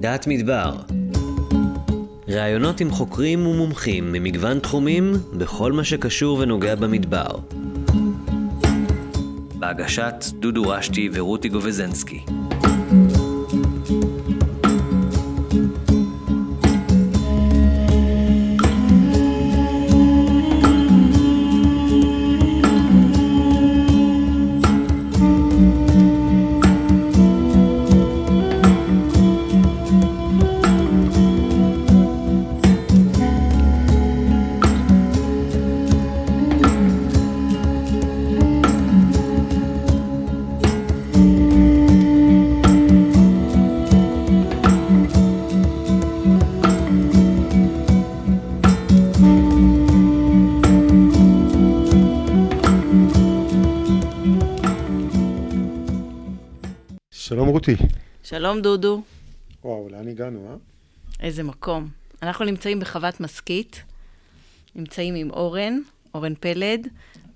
דעת מדבר ראיונות עם חוקרים ומומחים ממגוון תחומים בכל מה שקשור ונוגע במדבר. בהגשת דודו רשתי ורותי גובזנסקי. שלום דודו. וואו, לאן הגענו, אה? איזה מקום. אנחנו נמצאים בחוות מסכית, נמצאים עם אורן, אורן פלד,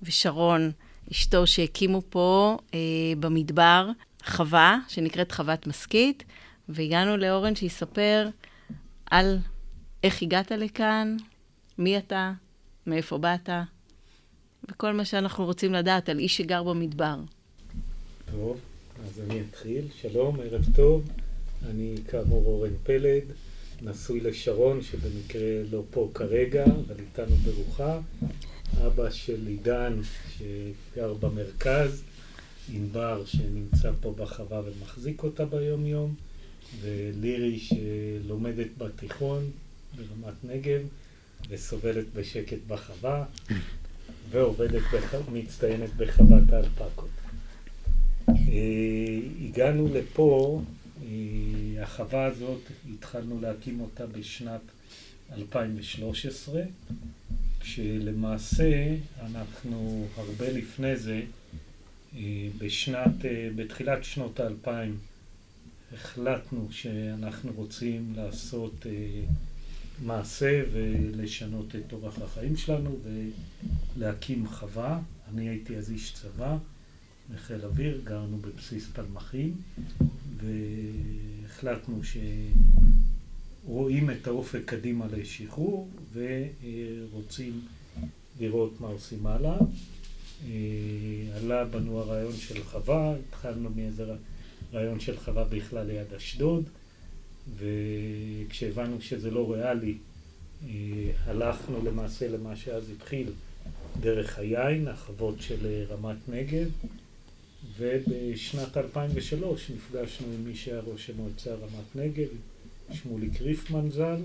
ושרון, אשתו שהקימו פה אה, במדבר חווה שנקראת חוות מסכית, והגענו לאורן שיספר על איך הגעת לכאן, מי אתה, מאיפה באת, וכל מה שאנחנו רוצים לדעת על איש שגר במדבר. טוב, אז אני אתחיל. שלום, ערב טוב. אני כאמור אורן פלד, נשוי לשרון, שבמקרה לא פה כרגע, אבל איתנו ברוחה. אבא של עידן, שגר במרכז, ענבר, שנמצא פה בחווה ומחזיק אותה ביום-יום, ולירי, שלומדת בתיכון ברמת נגב, וסובלת בשקט בחווה, ועובדת, בח... מצטיינת בחוות האלפקות. אה, הגענו לפה, אה, החווה הזאת, התחלנו להקים אותה בשנת 2013, כשלמעשה אנחנו הרבה לפני זה, אה, בשנת, בתחילת שנות האלפיים, החלטנו שאנחנו רוצים לעשות מעשה ולשנות את אורח החיים שלנו ולהקים חווה. אני הייתי אז איש צבא. בחיל אוויר, גרנו בבסיס פלמחים, והחלטנו שרואים את האופק קדימה לשחרור, ורוצים לראות מה עושים הלאה. עלה בנו הרעיון של חווה, התחלנו מאיזה רעיון של חווה בכלל ליד אשדוד, וכשהבנו שזה לא ריאלי, הלכנו למעשה למה שאז התחיל דרך היין, החוות של רמת נגב, ובשנת 2003 נפגשנו עם מי שהיה ראש המועצה רמת נגב, שמוליק ריפמן ז"ל,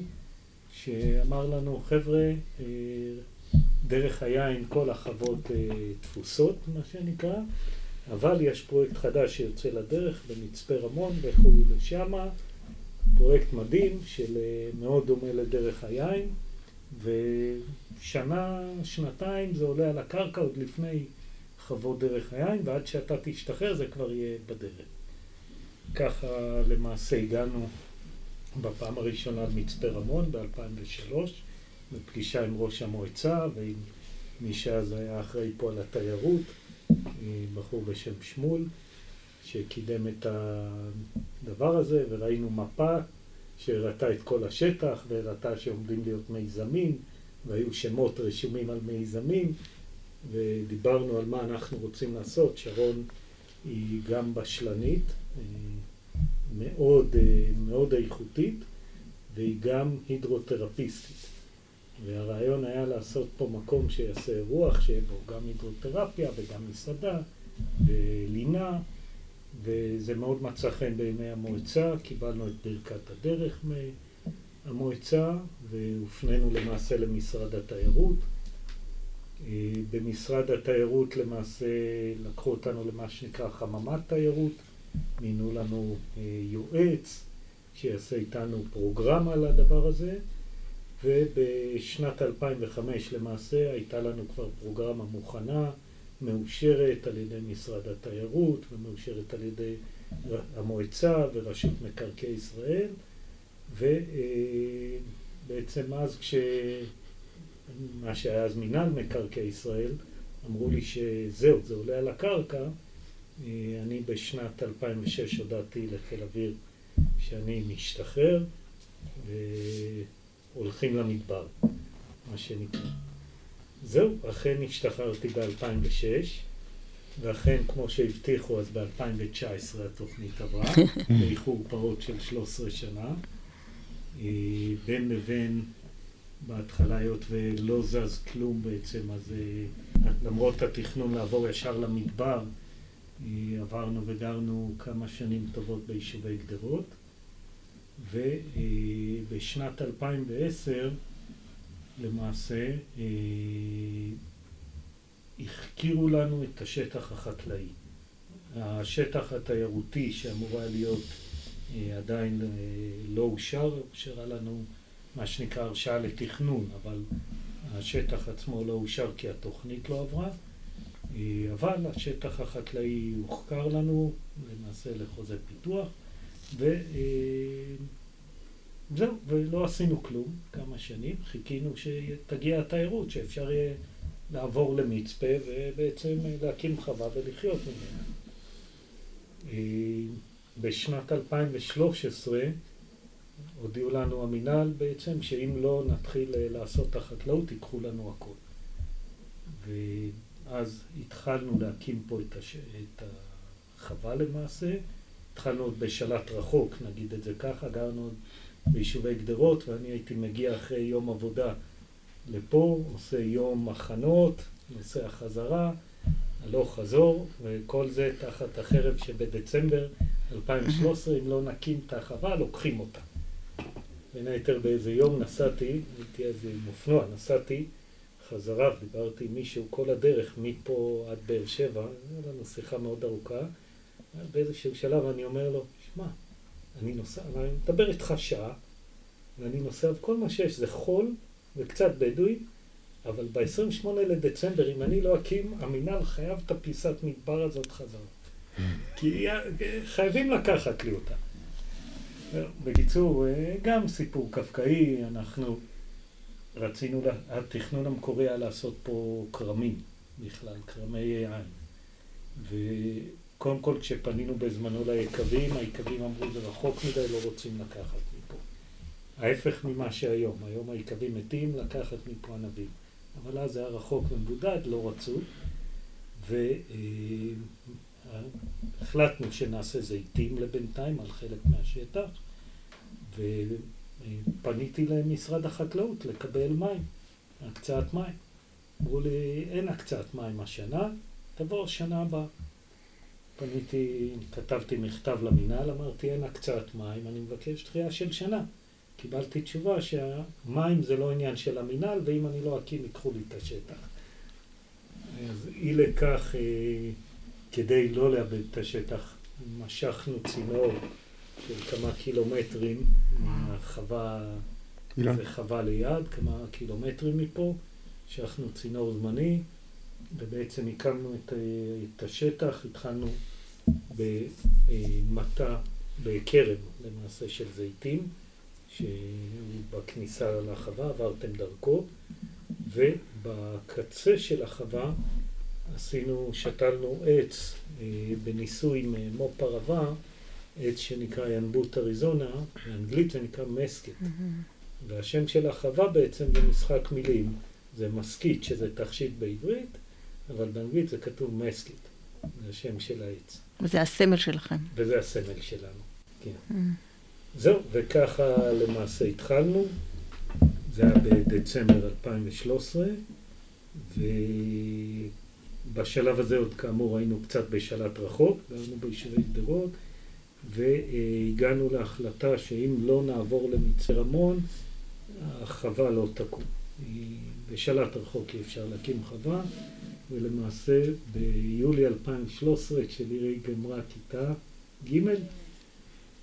שאמר לנו, חבר'ה, דרך היין כל החוות תפוסות, מה שנקרא, אבל יש פרויקט חדש שיוצא לדרך במצפה רמון, לכו לשמה, פרויקט מדהים של מאוד דומה לדרך היין, ושנה, שנתיים זה עולה על הקרקע עוד לפני חוות דרך היין, ועד שאתה תשתחרר זה כבר יהיה בדרך. ככה למעשה הגענו בפעם הראשונה למצפה רמון ב-2003, בפגישה עם ראש המועצה ועם מי שאז היה אחראי פה על התיירות, בחור בשם שמול, שקידם את הדבר הזה, וראינו מפה שהראתה את כל השטח, והראתה שעומדים להיות מיזמים, והיו שמות רשומים על מיזמים, ודיברנו על מה אנחנו רוצים לעשות. שרון היא גם בשלנית, מאוד, מאוד איכותית, והיא גם הידרותרפיסטית. והרעיון היה לעשות פה מקום שיעשה אירוח, שיהיה בו גם הידרותרפיה וגם מסעדה ולינה, וזה מאוד מצא חן בעיני המועצה, קיבלנו את ברכת הדרך מהמועצה, והופנינו למעשה למשרד התיירות. במשרד התיירות למעשה לקחו אותנו למה שנקרא חממת תיירות, מינו לנו יועץ שיעשה איתנו פרוגרמה לדבר הזה, ובשנת 2005 למעשה הייתה לנו כבר פרוגרמה מוכנה, מאושרת על ידי משרד התיירות ומאושרת על ידי המועצה ורשות מקרקעי ישראל, ובעצם אז כש... מה שהיה אז מינהל מקרקעי ישראל, אמרו לי שזהו, זה עולה על הקרקע. אני בשנת 2006 הודעתי לחיל אוויר שאני משתחרר והולכים למדבר, מה שנקרא. זהו, אכן השתחררתי ב-2006, ואכן, כמו שהבטיחו, אז ב-2019 התוכנית עברה, באיחור פעוט של 13 שנה. אה, בין לבין, בהתחלה, היות ולא זז כלום בעצם, אז אה, למרות התכנון לעבור ישר למדבר, אה, עברנו וגרנו כמה שנים טובות ביישובי גדרות, ובשנת 2010 למעשה החכירו לנו את השטח החקלאי. השטח התיירותי שאמור היה להיות עדיין לא אושר, אושרה לנו מה שנקרא הרשאה לתכנון, אבל השטח עצמו לא אושר כי התוכנית לא עברה, אבל השטח החקלאי הוחקר לנו למעשה לחוזה פיתוח, וזהו, ולא עשינו כלום כמה שנים, חיכינו שתגיע התיירות, שאפשר יהיה לעבור למצפה ובעצם להקים חווה ולחיות ממנה. בשנת 2013 הודיעו לנו המינהל בעצם שאם לא נתחיל לעשות את החקלאות ייקחו לנו הכל. ואז התחלנו להקים פה את, הש... את החווה למעשה, התחלנו עוד בשלט רחוק, נגיד את זה ככה, גרנו עוד ביישובי גדרות ואני הייתי מגיע אחרי יום עבודה לפה, עושה יום מחנות, נוסע חזרה, הלוך חזור, וכל זה תחת החרב שבדצמבר 2013, אם לא נקים את החווה, לוקחים אותה. בין היתר באיזה יום נסעתי, הייתי אז עם אופנוע, נסעתי חזרה ודיברתי עם מישהו כל הדרך מפה עד באר שבע, הייתה לנו שיחה מאוד ארוכה, באיזשהו שלב אני אומר לו, שמע, אני נוסע, אני מדבר איתך שעה, ואני נוסע, וכל מה שיש זה חול וקצת בדואי, אבל ב-28 לדצמבר, אם אני לא אקים, המינהל חייב את הפיסת מדבר הזאת חזרה. כי חייבים לקחת לי אותה. בקיצור, גם סיפור קפקאי, אנחנו רצינו, התכנון המקורי היה לעשות פה כרמים בכלל, כרמי יין. וקודם כל כשפנינו בזמנו ליקבים, היקבים אמרו זה רחוק מדי, לא רוצים לקחת מפה. ההפך ממה שהיום, היום היקבים מתים לקחת מפה ענבים. אבל אז זה היה רחוק ומבודד, לא רצו. והחלטנו שנעשה זיתים לבינתיים על חלק מהשטח, ופניתי למשרד החקלאות לקבל מים, הקצאת מים. אמרו לי, אין הקצאת מים השנה, תבוא שנה הבאה. פניתי, כתבתי מכתב למינהל, אמרתי, אין הקצאת מים, אני מבקש דחייה של שנה. קיבלתי תשובה שהמים זה לא עניין של המינהל, ואם אני לא אקים, ייקחו לי את השטח. אז אי לכך, אה, כדי לא לאבד את השטח, משכנו צינור של כמה קילומטרים מהחווה, זה חווה ליד, כמה קילומטרים מפה, משכנו צינור זמני, ובעצם הקמנו את, את השטח, התחלנו במטע, בכרם למעשה של זיתים. שהוא בכניסה לחווה, עברתם דרכו, ובקצה של החווה עשינו, שתלנו עץ אה, בניסוי מו"פ ערבה, עץ שנקרא ינבוט אריזונה, באנגלית זה נקרא מסקט. Mm-hmm. והשם של החווה בעצם זה משחק מילים, זה מסקית שזה תכשיט בעברית, אבל באנגלית זה כתוב מסקט, זה השם של העץ. וזה הסמל שלכם. וזה הסמל שלנו, כן. Mm-hmm. זהו, וככה למעשה התחלנו, זה היה בדצמבר 2013, ובשלב הזה עוד כאמור היינו קצת בשלט רחוק, גרנו ביישובי גדרות, והגענו להחלטה שאם לא נעבור למצפה רמון, החווה לא תקום. בשלט רחוק אי אפשר להקים חווה, ולמעשה ביולי 2013, כשלירי גמרה כיתה ג',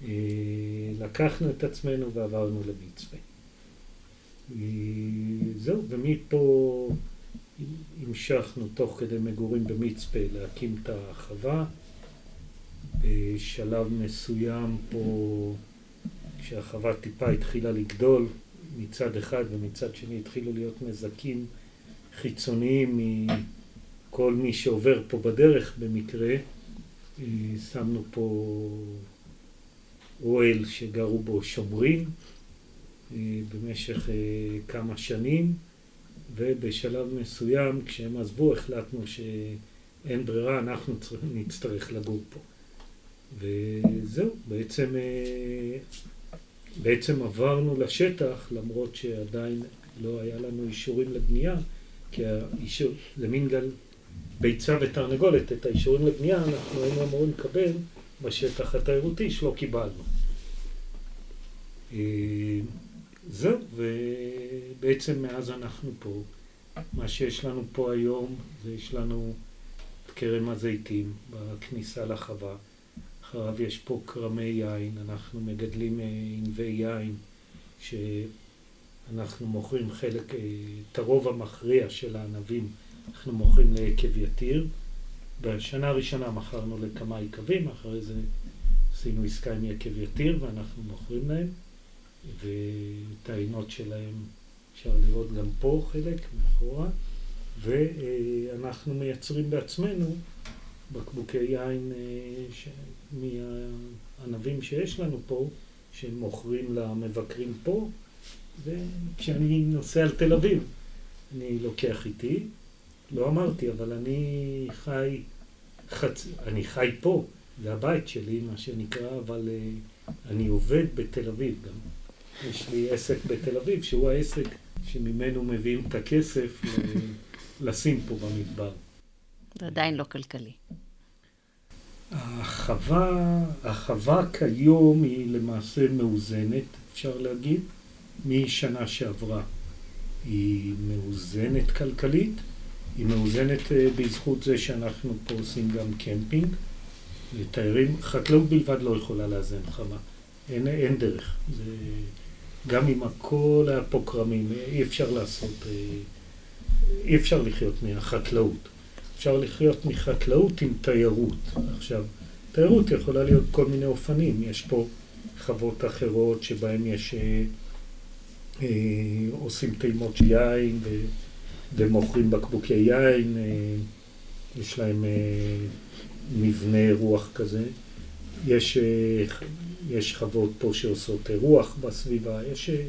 אה, לקחנו את עצמנו ועברנו למצפה. אה, זהו, ומפה המשכנו תוך כדי מגורים במצפה להקים את החווה. בשלב מסוים פה, כשהחווה טיפה התחילה לגדול מצד אחד ומצד שני התחילו להיות נזקים חיצוניים מכל מי שעובר פה בדרך במקרה, אה, שמנו פה אוהל שגרו בו שומרים במשך כמה שנים, ובשלב מסוים, כשהם עזבו, החלטנו שאין ברירה, אנחנו נצטרך לגור פה. וזהו, בעצם, בעצם עברנו לשטח, למרות שעדיין לא היה לנו אישורים לבנייה, כי האישור, זה מין גל ביצה ותרנגולת, את האישורים לבנייה אנחנו היינו אמורים לקבל בשטח התיירותי שלא קיבלנו. זהו, ובעצם מאז אנחנו פה. מה שיש לנו פה היום זה יש לנו את כרם הזיתים בכניסה לחווה. אחריו יש פה כרמי יין, אנחנו מגדלים ענבי יין שאנחנו מוכרים חלק, את הרוב המכריע של הענבים אנחנו מוכרים ליקב יתיר. בשנה הראשונה מכרנו לכמה יקבים, אחרי זה עשינו עסקה עם יקב יתיר ואנחנו מוכרים להם. ואת העינות שלהם אפשר לראות גם פה חלק מאחורה, ואנחנו מייצרים בעצמנו בקבוקי יין מהענבים שיש לנו פה, שמוכרים למבקרים פה, וכשאני נוסע על תל אביב אני לוקח איתי, לא אמרתי, אבל אני חי, חצ... אני חי פה, זה הבית שלי מה שנקרא, אבל אני עובד בתל אביב גם. יש לי עסק בתל אביב, שהוא העסק שממנו מביאים את הכסף לשים פה במדבר. זה עדיין לא כלכלי. החווה, החווה כיום היא למעשה מאוזנת, אפשר להגיד, משנה שעברה. היא מאוזנת כלכלית, היא מאוזנת בזכות זה שאנחנו פה עושים גם קמפינג לתיירים. חקלאות בלבד לא יכולה לאזן חווה, אין, אין דרך. זה... גם אם הכל היה פה כרמים, אי אפשר לעשות, אי אפשר לחיות מהחקלאות. אפשר לחיות מחקלאות עם תיירות. עכשיו, תיירות יכולה להיות כל מיני אופנים. יש פה חוות אחרות שבהן יש, אה, אה, עושים טעימות של יין ו, ומוכרים בקבוקי יין, אה, יש להם אה, מבנה רוח כזה. יש, אה, יש חוות פה שעושות רוח בסביבה, יש אה,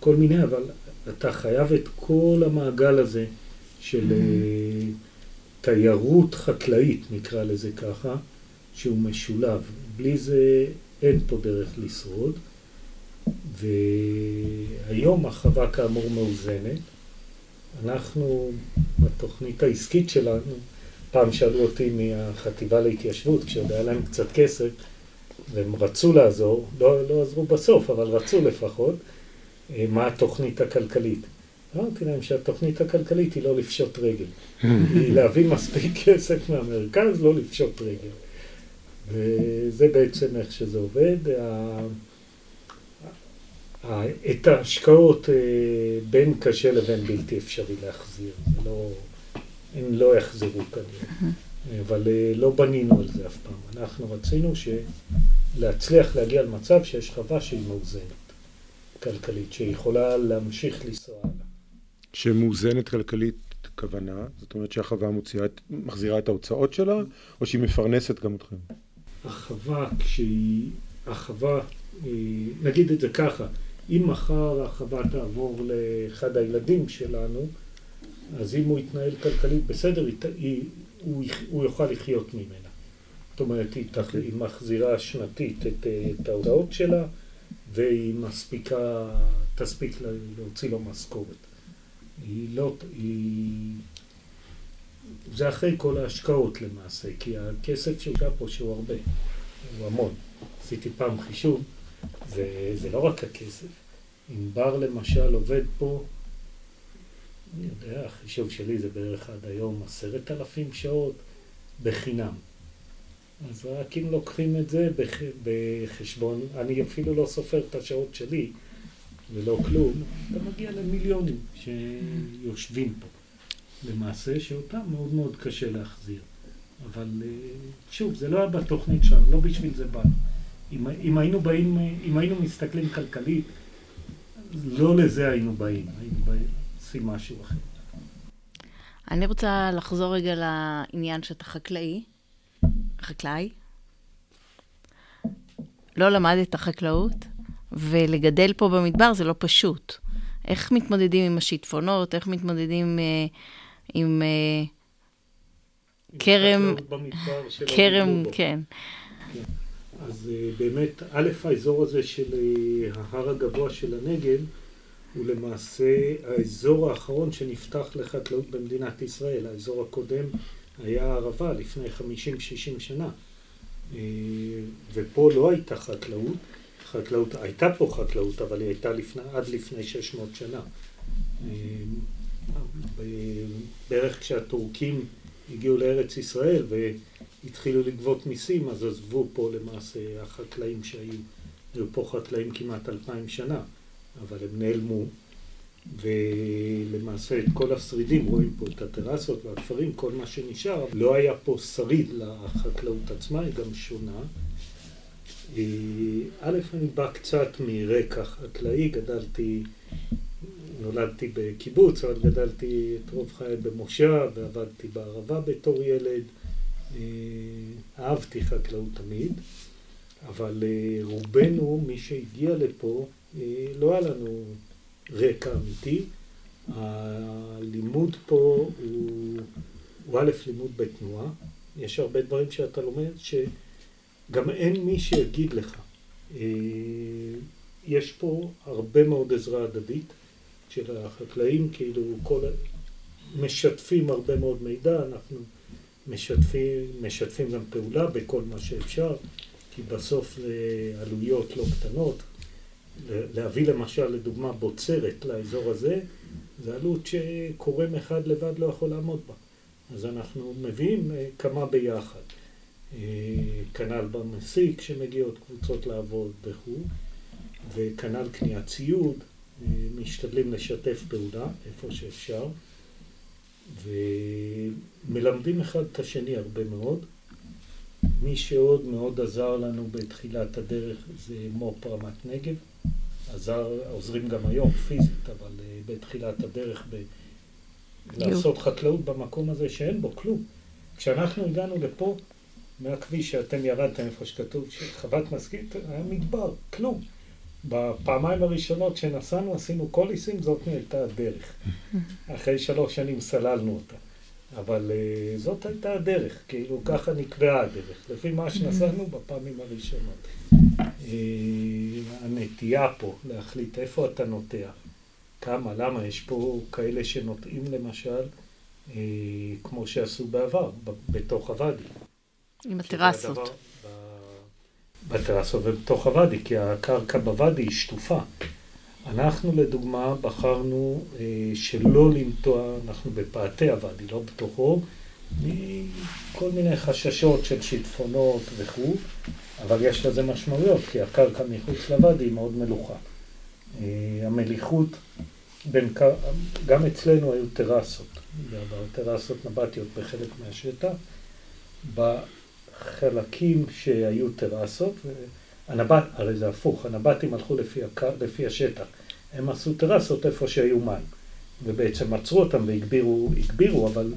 כל מיני, אבל אתה חייב את כל המעגל הזה של mm-hmm. תיירות חקלאית, נקרא לזה ככה, שהוא משולב. בלי זה אין פה דרך לשרוד. והיום החווה כאמור מאוזנת. אנחנו, בתוכנית העסקית שלנו, פעם שאלו אותי מהחטיבה להתיישבות, כשעוד היה להם קצת כסף, והם רצו לעזור, לא, לא עזרו בסוף, אבל רצו לפחות, אה, מה התוכנית הכלכלית. אמרתי להם שהתוכנית הכלכלית היא לא לפשוט רגל, היא להביא מספיק כסף מהמרכז, לא לפשוט רגל. וזה בעצם איך שזה עובד. את ההשקעות אה, בין קשה לבין בלתי אפשרי להחזיר, לא, הם לא יחזרו כנראה. אבל אה, לא בנינו על זה אף פעם. אנחנו רצינו להצליח להגיע למצב שיש חווה שהיא מאוזנת, כלכלית, שיכולה להמשיך לנסוע הלאה. שמאוזנת כלכלית כוונה, זאת אומרת שהחווה מוציאה, מחזירה את ההוצאות שלה, או שהיא מפרנסת גם אתכם? החווה, כשהיא, החווה, אה, נגיד את זה ככה, אם מחר החווה תעבור לאחד הילדים שלנו, אז אם הוא יתנהל כלכלית בסדר, היא, הוא, הוא יוכל לחיות ממנה. זאת אומרת, היא, תח, היא מחזירה שנתית את, את ההודעות שלה, והיא מספיקה, תספיק להוציא לו משכורת. היא לא, היא... זה אחרי כל ההשקעות למעשה, כי הכסף שהושקע פה שהוא הרבה, הוא המון. עשיתי פעם חישוב, וזה לא רק הכסף. אם בר למשל עובד פה אני יודע, החישוב שלי זה בערך עד היום עשרת אלפים שעות בחינם. אז רק אם לוקחים את זה בח... בחשבון, אני אפילו לא סופר את השעות שלי ולא כלום, אתה מגיע למיליונים שיושבים פה. למעשה שאותם מאוד מאוד קשה להחזיר. אבל אה, שוב, זה לא היה בתוכנית שלנו, לא בשביל זה באנו. אם, אם היינו באים, אם היינו מסתכלים כלכלית, לא לזה היינו באים. היינו באים עושים משהו אחר. אני רוצה לחזור רגע לעניין שאתה חקלאי, חקלאי. לא למדת חקלאות, ולגדל פה במדבר זה לא פשוט. איך מתמודדים עם השיטפונות, איך מתמודדים אה, עם אה, כרם, כרם, כן. כן. אז אה, באמת, א', האזור הזה של אה, ההר הגבוה של הנגב, הוא למעשה האזור האחרון שנפתח לחקלאות במדינת ישראל. האזור הקודם היה הערבה לפני 50-60 שנה. אה, ופה לא הייתה חקלאות. חקלאות, הייתה פה חקלאות, אבל היא הייתה לפני, עד לפני 600 שנה. בערך כשהטורקים הגיעו לארץ ישראל והתחילו לגבות מיסים, אז עזבו פה למעשה החקלאים שהיו, היו פה חקלאים כמעט אלפיים שנה, אבל הם נעלמו, ולמעשה את כל השרידים, רואים פה את הטרסות והכפרים, כל מה שנשאר, לא היה פה שריד לחקלאות עצמה, היא גם שונה. אה, א', אני בא קצת מרקע חקלאי, גדלתי נולדתי בקיבוץ, אבל גדלתי את רוב חיי במושב ועבדתי בערבה בתור ילד. אה, אהבתי חקלאות תמיד, אבל אה, רובנו, מי שהגיע לפה, לא היה לנו רקע אמיתי. הלימוד פה הוא, הוא א', לימוד בתנועה. יש הרבה דברים שאתה לומד שגם אין מי שיגיד לך. יש פה הרבה מאוד עזרה הדדית. של החקלאים, כאילו כל... משתפים הרבה מאוד מידע, אנחנו משתפים, משתפים גם פעולה בכל מה שאפשר, כי בסוף זה עלויות לא קטנות. להביא למשל, לדוגמה, בוצרת לאזור הזה, זה עלות שקורם אחד לבד לא יכול לעמוד בה. אז אנחנו מביאים אה, כמה ביחד. אה, כנ"ל במסיק שמגיעות קבוצות לעבוד וכו', וכנ"ל קניית ציוד, משתדלים לשתף פעולה איפה שאפשר ומלמדים אחד את השני הרבה מאוד. מי שעוד מאוד עזר לנו בתחילת הדרך זה מו"פ רמת נגב. עזר, עוזרים גם היום פיזית, אבל uh, בתחילת הדרך ב... לעשות חקלאות במקום הזה שאין בו כלום. כשאנחנו הגענו לפה, מהכביש שאתם ירדתם איפה שכתוב חוות מסכית, היה מדבר, כלום. בפעמיים הראשונות שנסענו עשינו קוליסים, זאת הייתה הדרך. אחרי שלוש שנים סללנו אותה. אבל uh, זאת הייתה הדרך, כאילו ככה נקבעה הדרך, לפי מה שנסענו בפעמים הראשונות. Uh, הנטייה פה להחליט איפה אתה נוטע, כמה, למה, יש פה כאלה שנוטעים למשל, uh, כמו שעשו בעבר, בתוך הוואדי. עם הטרסות. בטרסות ובתוך הוואדי, כי הקרקע בוואדי היא שטופה. אנחנו לדוגמה בחרנו אה, שלא לנטוע, אנחנו בפאתי הוואדי, לא בתוכו, מכל מיני חששות של שיטפונות וכו', אבל יש לזה משמעויות, כי הקרקע מחוץ לוואדי היא מאוד מלוכה. אה, המליחות בין, גם אצלנו היו טרסות, טרסות נבטיות בחלק מהשטח. חלקים שהיו טרסות, והנבט, הרי זה הפוך, הנבטים הלכו לפי, הק... לפי השטח, הם עשו טרסות איפה שהיו מים, ובעצם עצרו אותם והגבירו, הגבירו, אבל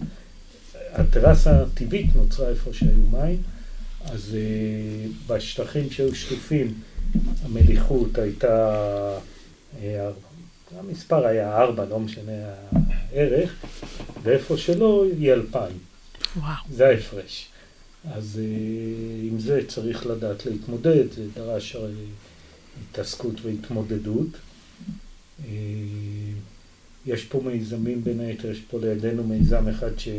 הטרסה הטבעית נוצרה איפה שהיו מים, אז uh, בשטחים שהיו שטופים המליחות הייתה, uh, המספר היה ארבע, לא משנה הערך, ואיפה שלא היא אלפיים. וואו. זה ההפרש. אז אה, עם זה צריך לדעת להתמודד, זה דרש התעסקות והתמודדות. אה, יש פה מיזמים בין היתר, יש פה לידינו מיזם אחד שעסק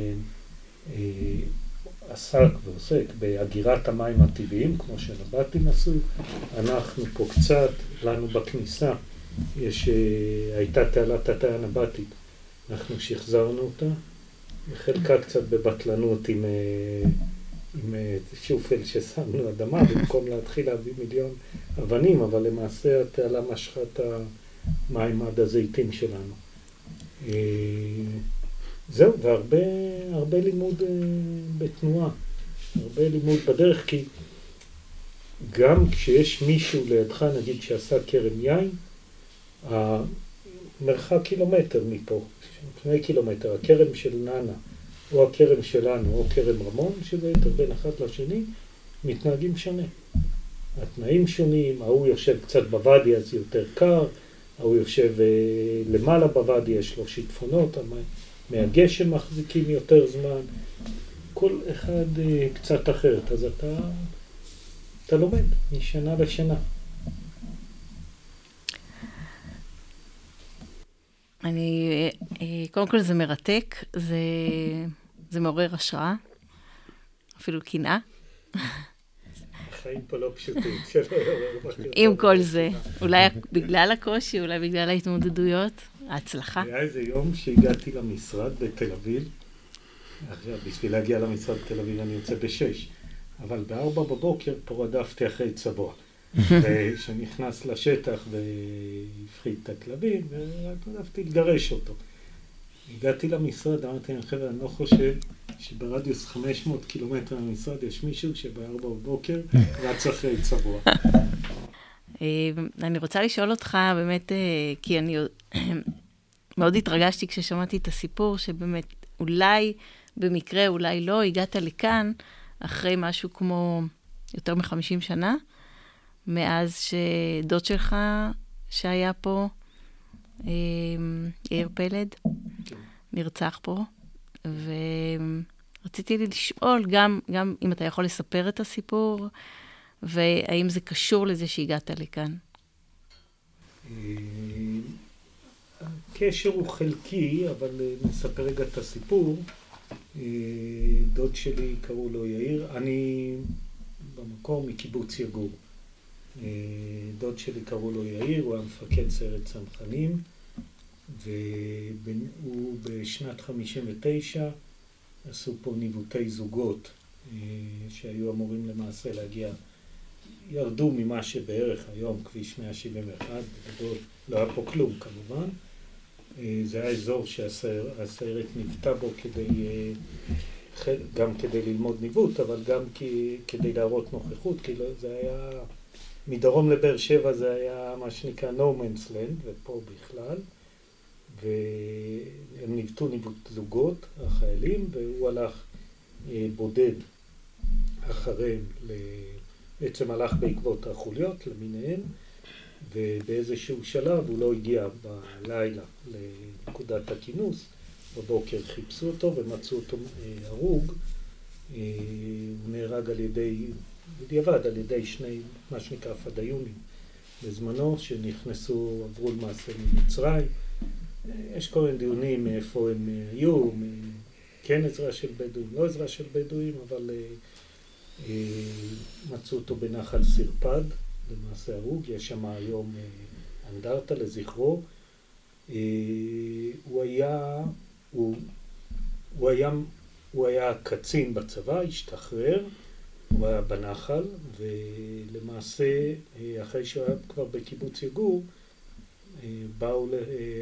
אה, ועוסק באגירת המים הטבעיים, כמו שנבטים עשו. אנחנו פה קצת, לנו בכניסה, יש, הייתה תעלת התאי הנבטית, אנחנו שחזרנו אותה, וחלקה קצת בבטלנות עם עם אה, שופל ששמנו אדמה במקום להתחיל להביא מיליון אבנים, אבל למעשה התעלה משכה את המים עד הזיתים שלנו. זהו, והרבה לימוד אה, בתנועה, הרבה לימוד בדרך, כי גם כשיש מישהו לידך, נגיד שעשה כרם יין, המרחק קילומטר מפה, שני קילומטר, הכרם של נאנה, או הכרם שלנו או כרם רמון, שזה יותר בין אחד לשני, מתנהגים שונה. התנאים שונים, ההוא יושב קצת בוואדי אז יותר קר, ההוא יושב אה, למעלה בוואדי, יש לו שיטפונות, מהגשם מחזיקים יותר זמן, כל אחד אה, קצת אחרת, אז אתה, אתה לומד משנה לשנה. אני, אה, קודם כל זה מרתק, זה, זה מעורר השראה, אפילו קנאה. החיים פה לא פשוטים. עם כל זה, אולי בגלל הקושי, אולי בגלל ההתמודדויות, ההצלחה. היה איזה יום שהגעתי למשרד בתל אביב, עכשיו, בשביל להגיע למשרד בתל אביב אני יוצא בשש, אבל בארבע בבוקר פה רדפתי אחרי צבוע. ושנכנס לשטח והפחיד את הכלבים, ורק רדפתי לגרש אותו. הגעתי למשרד, אמרתי להם, חבר'ה, אני לא חושב שברדיוס 500 קילומטר מהמשרד יש מישהו שבארבע בבוקר רץ אחרי צבוע. אה, אני רוצה לשאול אותך, באמת, אה, כי אני מאוד התרגשתי כששמעתי את הסיפור, שבאמת, אולי במקרה, אולי לא, הגעת לכאן אחרי משהו כמו יותר מחמישים שנה, מאז שדוד שלך, שהיה פה, אה, יאיר פלד. נרצח פה, ורציתי לשאול גם, גם אם אתה יכול לספר את הסיפור, והאם זה קשור לזה שהגעת לכאן. אה, הקשר הוא חלקי, אבל אה, נספר רגע את הסיפור. דוד שלי, קראו לו יאיר, אני במקור מקיבוץ יגור. דוד שלי קראו לו יאיר, הוא היה מפקד סיירת צנחנים. והוא בשנת 59 עשו פה ניווטי זוגות אה, שהיו אמורים למעשה להגיע, ירדו ממה שבערך היום כביש 171, בגדול לא היה פה כלום כמובן. אה, זה היה אזור שהסיירת ניווטה בו כדי, אה, גם כדי ללמוד ניווט, אבל גם כדי להראות נוכחות, כי לא, זה היה, מדרום לבאר שבע זה היה מה שנקרא no man's land, ופה בכלל. והם ניווטו ניווט זוגות, החיילים, והוא הלך אה, בודד אחריהם, בעצם הלך בעקבות החוליות למיניהן, ובאיזשהו שלב הוא לא הגיע בלילה לנקודת הכינוס, בבוקר חיפשו אותו ומצאו אותו אה, הרוג, אה, הוא נהרג על ידי, בדיעבד על ידי שני, מה שנקרא פדאיונים. בזמנו, שנכנסו, עברו למעשה ממצרים. יש כל מיני דיונים מאיפה הם אה, היו, כן עזרה של בדואים, לא עזרה של בדואים, אבל אה, אה, מצאו אותו בנחל סרפד, למעשה הרוג, יש שם היום אנדרטה לזכרו. הוא היה, הוא, הוא היה, הוא היה קצין בצבא, השתחרר, הוא היה בנחל, ולמעשה אחרי שהוא היה כבר בקיבוץ יגור, באו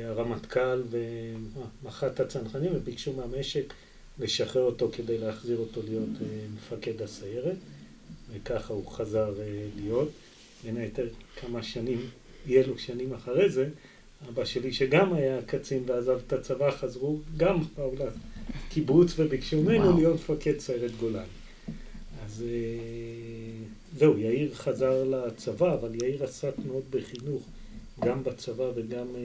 הרמטכ"ל ומח"ט הצנחנים וביקשו מהמשק לשחרר אותו כדי להחזיר אותו להיות אה, מפקד הסיירת וככה הוא חזר אה, להיות. בין היתר כמה שנים, אי אלו שנים אחרי זה, אבא שלי שגם היה קצין ועזב את הצבא, חזרו גם באו לקיבוץ וביקשו ממנו להיות מפקד סיירת גולן. אז אה, זהו, יאיר חזר לצבא, אבל יאיר עסק מאוד בחינוך. גם בצבא וגם אה,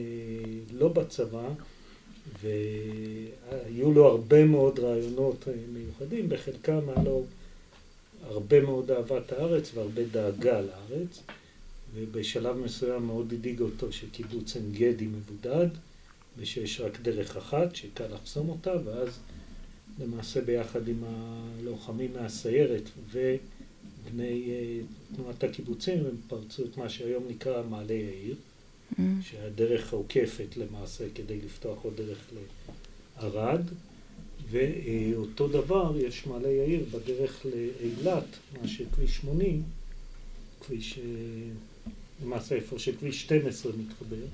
לא בצבא, והיו לו הרבה מאוד רעיונות אה, מיוחדים, בחלקם היה לו הרבה מאוד אהבת הארץ והרבה דאגה לארץ, ובשלב מסוים מאוד הדאיג אותו שקיבוץ עין גדי מבודד, ושיש רק דרך אחת שקל לחסום אותה, ואז למעשה ביחד עם הלוחמים מהסיירת ובני אה, תנועת הקיבוצים הם פרצו את מה שהיום נקרא מעלה יאיר. mm. שהדרך העוקפת למעשה כדי לפתוח עוד דרך לערד, ואותו דבר יש מעלה יאיר בדרך לאילת, מה שכביש 80, כביש, למעשה איפה שכביש 12 מתחבר,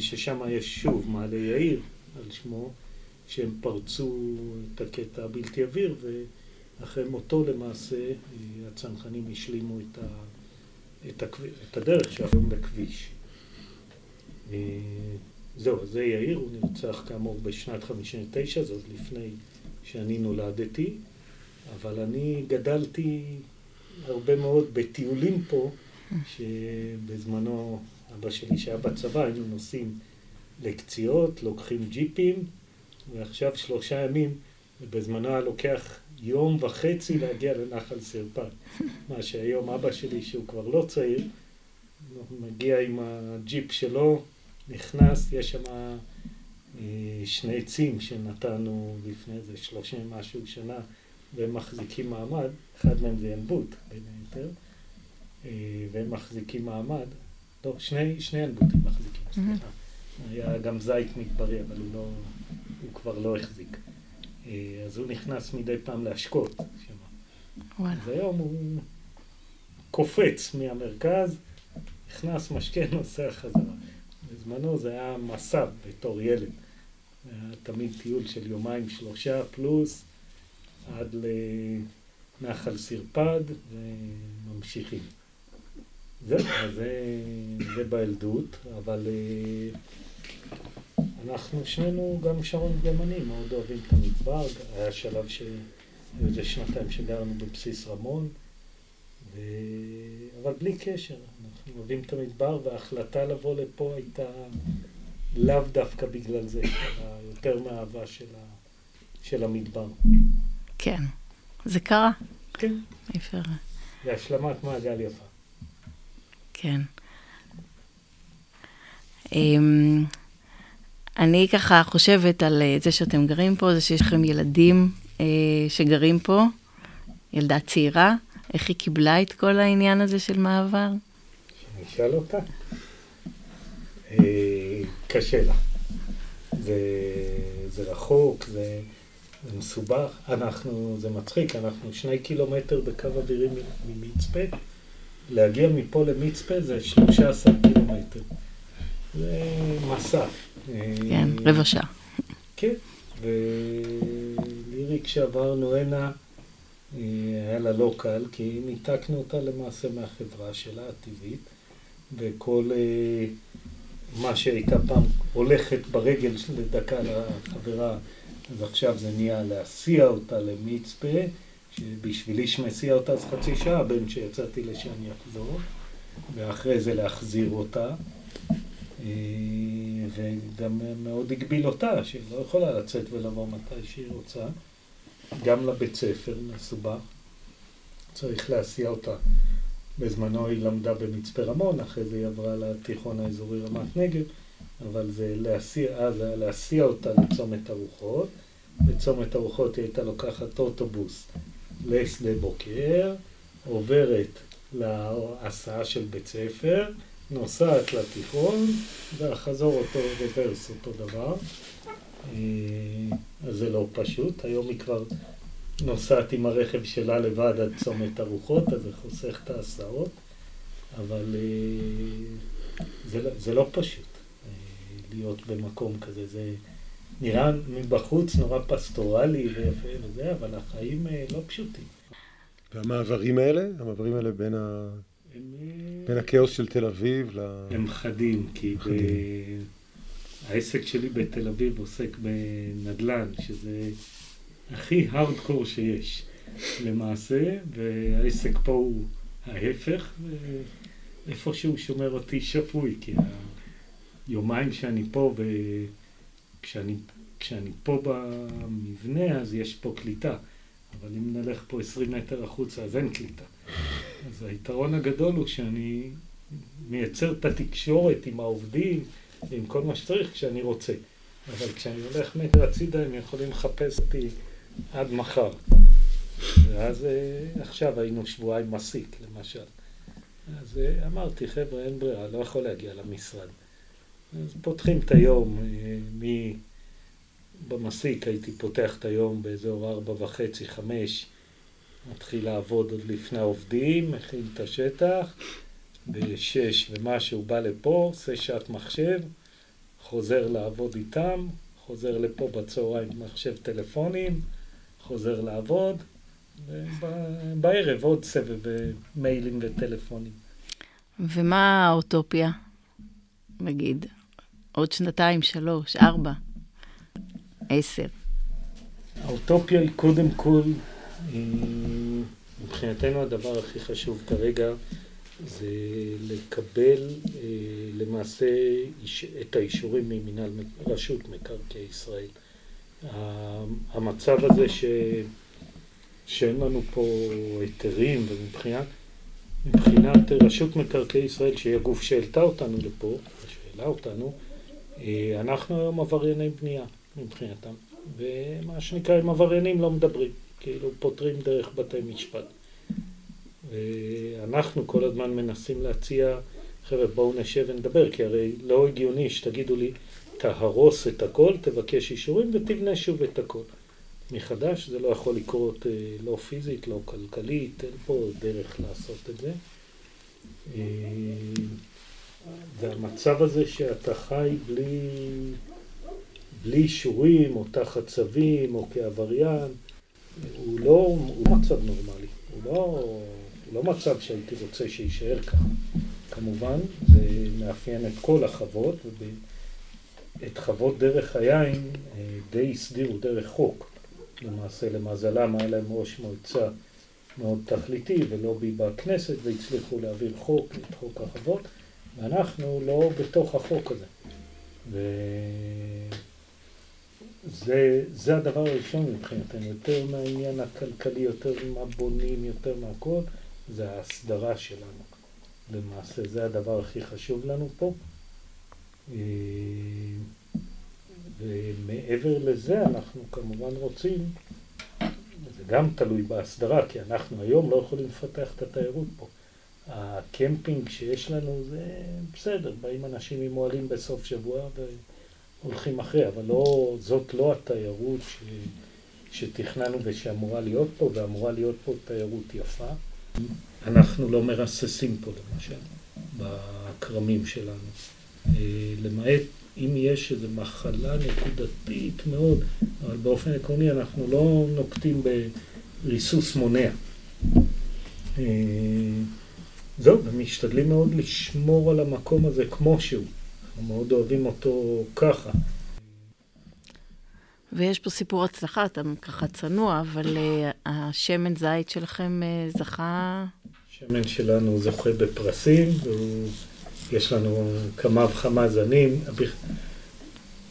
ששם יש שוב מעלה יאיר על שמו, שהם פרצו את הקטע הבלתי עביר, ואחרי מותו למעשה הצנחנים השלימו את, ה, את, הכב, את הדרך שהיום לכביש. זהו, זה יאיר, הוא נרצח כאמור בשנת 59, זאת לפני שאני נולדתי, אבל אני גדלתי הרבה מאוד בטיולים פה, שבזמנו אבא שלי שהיה בצבא, היינו נוסעים לקציעות, לוקחים ג'יפים, ועכשיו שלושה ימים, ובזמנו היה לוקח יום וחצי להגיע לנחל סרפן. מה שהיום אבא שלי, שהוא כבר לא צעיר, מגיע עם הג'יפ שלו, נכנס, יש שם אה, שני עצים שנתנו לפני איזה שלושים משהו שנה, והם מחזיקים מעמד, אחד מהם זה ינבוט, בין היתר, אה, והם מחזיקים מעמד, לא, שני, שני ינבוטים מחזיקים, סליחה. היה גם זית מדברי, אבל הוא, לא, הוא כבר לא החזיק. אה, אז הוא נכנס מדי פעם להשקות שם. אז היום הוא קופץ מהמרכז, נכנס, משקה, נוסע חזרה. בזמנו זה היה מסע בתור ילד. זה היה תמיד טיול של יומיים שלושה פלוס עד לנחל סרפד וממשיכים. אז זה, זה בילדות, אבל אה, אנחנו שנינו, גם שרון וגם אני, מאוד אוהבים את המדבר. היה שלב ש... איזה שנתיים שגרנו בבסיס רמון, ו... אבל בלי קשר, אוהבים את המדבר, וההחלטה לבוא לפה הייתה לאו דווקא בגלל זה, אלא יותר מהאהבה של, ה... של המדבר. כן, זה קרה. כן. איפה? זה השלמת מעגל יפה. כן. אמ, אני ככה חושבת על אה, זה שאתם גרים פה, זה שיש לכם ילדים אה, שגרים פה, ילדה צעירה, איך היא קיבלה את כל העניין הזה של מעבר? אשאל אותה. אה, קשה לה. זה, זה רחוק, זה, זה מסובך. אנחנו, זה מצחיק, אנחנו שני קילומטר בקו אווירי ממצפה. להגיע מפה למצפה זה 13 קילומטר. זה מסע. כן, רבע שעה. כן, ולירי כשעברנו הנה, היה לה לא קל, כי ניתקנו אותה למעשה מהחברה שלה, הטבעית, וכל אה, מה שהייתה פעם הולכת ברגל לדקה לחברה, אז עכשיו זה נהיה להסיע אותה למצפה, שבשבילי שמסיע אותה אז חצי שעה, בין שיצאתי לשם יחזור, ואחרי זה להחזיר אותה. אה, וגם מאוד הגביל אותה, שהיא לא יכולה לצאת ולבוא מתי שהיא רוצה. גם לבית ספר מסובך, צריך להסיע אותה. בזמנו היא למדה במצפה רמון, אחרי זה היא עברה לתיכון האזורי רמת נגב, אבל זה להסיע, אז היה להסיע אותה לצומת ארוחות. בצומת ארוחות היא הייתה לוקחת אוטובוס לשדה בוקר, עוברת להסעה של בית ספר, נוסעת לתיכון, והחזור אותו רוורס אותו דבר. אה, אז זה לא פשוט, היום היא כבר נוסעת עם הרכב שלה לבד עד צומת ארוחות, אז זה חוסך את ההסעות, אבל אה, זה, לא, זה לא פשוט אה, להיות במקום כזה, זה נראה מבחוץ נורא פסטורלי ויפה וזה, אבל החיים לא פשוטים. והמעברים האלה, המעברים האלה בין ה... בין הכאוס של תל אביב ל... הם חדים, כי ב... העסק שלי בתל אביב עוסק בנדל"ן, שזה הכי הארדקור שיש למעשה, והעסק פה הוא ההפך, ואיפשהו שומר אותי שפוי, כי היומיים שאני פה, וכשאני כשאני פה במבנה אז יש פה קליטה, אבל אם נלך פה 20 מטר החוצה אז אין קליטה. אז היתרון הגדול הוא שאני מייצר את התקשורת עם העובדים ועם כל מה שצריך כשאני רוצה. אבל כשאני הולך מטר הצידה הם יכולים לחפש אותי עד מחר. ואז אה, עכשיו היינו שבועיים מסיק, למשל. אז אה, אמרתי, חבר'ה, אין ברירה, לא יכול להגיע למשרד. אז פותחים את היום, אה, מ... במסיק הייתי פותח את היום באזור ארבע וחצי, חמש, מתחיל לעבוד עוד לפני העובדים, מכין את השטח, בשש ומשהו בא לפה, עושה שעת מחשב, חוזר לעבוד איתם, חוזר לפה בצהריים מחשב טלפונים, חוזר לעבוד, ובערב עוד סבב מיילים וטלפונים. ומה האוטופיה, נגיד? עוד שנתיים, שלוש, ארבע, עשר. האוטופיה היא קודם כל מבחינתי מבחינתנו הדבר הכי חשוב כרגע זה לקבל אה, למעשה את האישורים ממנהל רשות מקרקעי ישראל. המצב הזה ש, שאין לנו פה היתרים ומבחינת מבחינת רשות מקרקעי ישראל, שהיא הגוף שהעלתה אותנו לפה, שהעלה אותנו, אה, אנחנו היום עברייני בנייה מבחינתם, ומה שנקרא עם עבריינים לא מדברים, כאילו פותרים דרך בתי משפט. ואנחנו כל הזמן מנסים להציע, חבר'ה בואו נשב ונדבר, כי הרי לא הגיוני שתגידו לי תהרוס את הכל, תבקש אישורים ותבנה שוב את הכל. מחדש זה לא יכול לקרות אה, לא פיזית, לא כלכלית, אין פה דרך לעשות את זה. אה, והמצב הזה שאתה חי בלי, בלי אישורים או תחת צווים או כעבריין, הוא לא, הוא מצב נורמלי, הוא לא, הוא לא מצב שהייתי רוצה שיישאר ככה. כמובן, זה מאפיין את כל החוות, ואת חוות דרך היין אה, די הסדירו דרך חוק. למעשה, למזלם, היה להם ראש מועצה מאוד תכליתי ולובי בכנסת, והצליחו להעביר חוק, את חוק החוות, ואנחנו לא בתוך החוק הזה. וזה הדבר הראשון מבחינתנו, יותר מהעניין הכלכלי, יותר מה בונים, יותר מהכל, זה ההסדרה שלנו. למעשה, זה הדבר הכי חשוב לנו פה. אה, ומעבר לזה אנחנו כמובן רוצים, זה גם תלוי בהסדרה, כי אנחנו היום לא יכולים לפתח את התיירות פה. הקמפינג שיש לנו זה בסדר, באים אנשים עם אוהלים בסוף שבוע והולכים אחרי, אבל לא, זאת לא התיירות ש, שתכננו ושאמורה להיות פה, ואמורה להיות פה תיירות יפה. אנחנו לא מרססים פה למשל, בכרמים שלנו. אה, למעט אם יש איזו מחלה נקודתית מאוד, אבל באופן עקרוני אנחנו לא נוקטים בריסוס מונע. אה, זהו, ומשתדלים מאוד לשמור על המקום הזה כמו שהוא. אנחנו מאוד אוהבים אותו ככה. ויש פה סיפור הצלחה, אתה ככה צנוע, אבל uh, השמן זית שלכם זכה... השמן שלנו זוכה בפרסים, ויש לנו כמה וכמה זנים.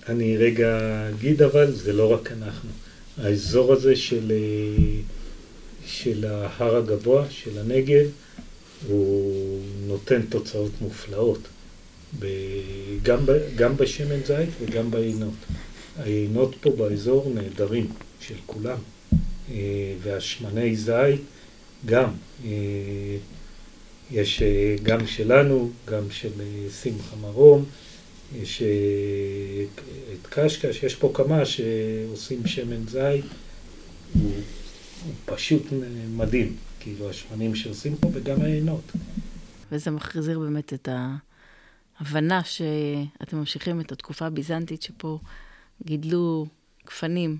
אני רגע אגיד אבל, זה לא רק אנחנו. האזור הזה של, אה, של ההר הגבוה, של הנגב, הוא נותן תוצאות מופלאות, גם, גם בשמן זית וגם בעינות. העינות פה באזור נהדרים, של כולם, אה, והשמני זית גם. אה, יש אה, גם שלנו, גם של שמחה מרום, יש את קשקש, יש פה כמה שעושים שמן זית, הוא, הוא פשוט מדהים. כאילו השמנים שעושים פה וגם העינות. וזה מחזיר באמת את ההבנה שאתם ממשיכים את התקופה הביזנטית שפה גידלו גפנים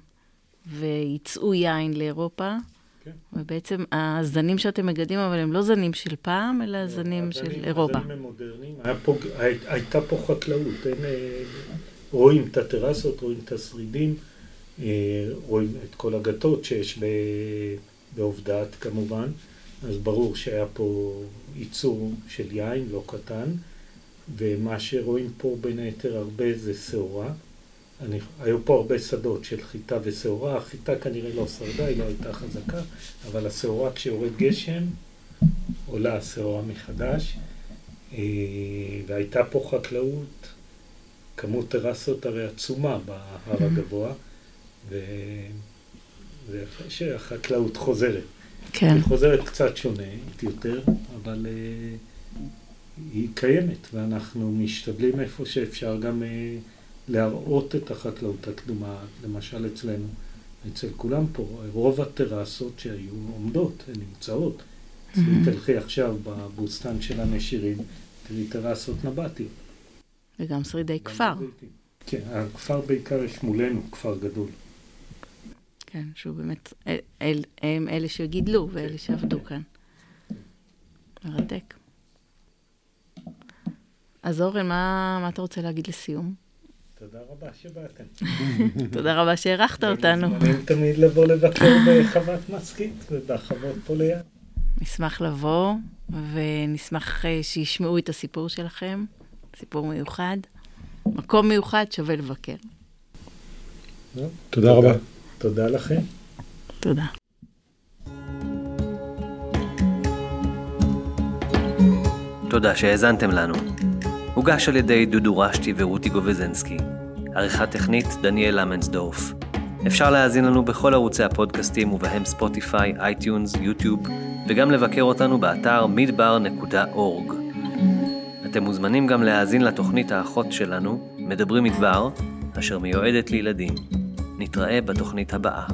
וייצאו יין לאירופה. כן. ובעצם הזנים שאתם מגדלים, אבל הם לא זנים של פעם, אלא לא, זנים של אירופה. הזנים הם מודרניים. פה, הייתה פה חקלאות. אין, אה, רואים את הטרסות, רואים את השרידים, אה, רואים את כל הגתות שיש. בעובדת כמובן, אז ברור שהיה פה ייצור של יין, לא קטן, ומה שרואים פה בין היתר הרבה זה שעורה. אני, היו פה הרבה שדות של חיטה ושעורה, החיטה כנראה לא שרדה, היא לא הייתה חזקה, אבל השעורה כשיורד גשם, עולה השעורה מחדש, אה, והייתה פה חקלאות, כמות טרסות הרי עצומה בהר הגבוה, ו... זה יפה שהחקלאות חוזרת. כן. היא חוזרת קצת שונה, יותר, אבל uh, היא קיימת, ואנחנו משתדלים איפה שאפשר גם uh, להראות את החקלאות הקדומה, למשל אצלנו, אצל כולם פה, רוב הטרסות שהיו עומדות, הן נמצאות. mm-hmm. תלכי עכשיו בבוסטן של הנשירים, תראי טרסות נבטיות. וגם שרידי כפר. כן, הכפר בעיקר יש מולנו, כפר גדול. כן, שהוא באמת, אל, אל, הם אלה שגידלו ואלה שעבדו כאן. מרתק. אז אורן, מה, מה אתה רוצה להגיד לסיום? תודה רבה שבאתם. תודה רבה שהערכת אותנו. מוזמנים תמיד לבוא לבקר בחוות מסקית ובחוות פה ליד. נשמח לבוא, ונשמח אה, שישמעו את הסיפור שלכם, סיפור מיוחד. מקום מיוחד, שווה לבקר. תודה רבה. תודה לכם. תודה. תודה שהאזנתם לנו. הוגש על ידי דודו רשתי ורותי גוז'נסקי. עריכה טכנית דניאל למנסדורף. אפשר להאזין לנו בכל ערוצי הפודקאסטים ובהם ספוטיפיי, iTunes, יוטיוב, וגם לבקר אותנו באתר midbar.org. אתם מוזמנים גם להאזין לתוכנית האחות שלנו, מדברים מדבר, אשר מיועדת לילדים. נתראה בתוכנית הבאה.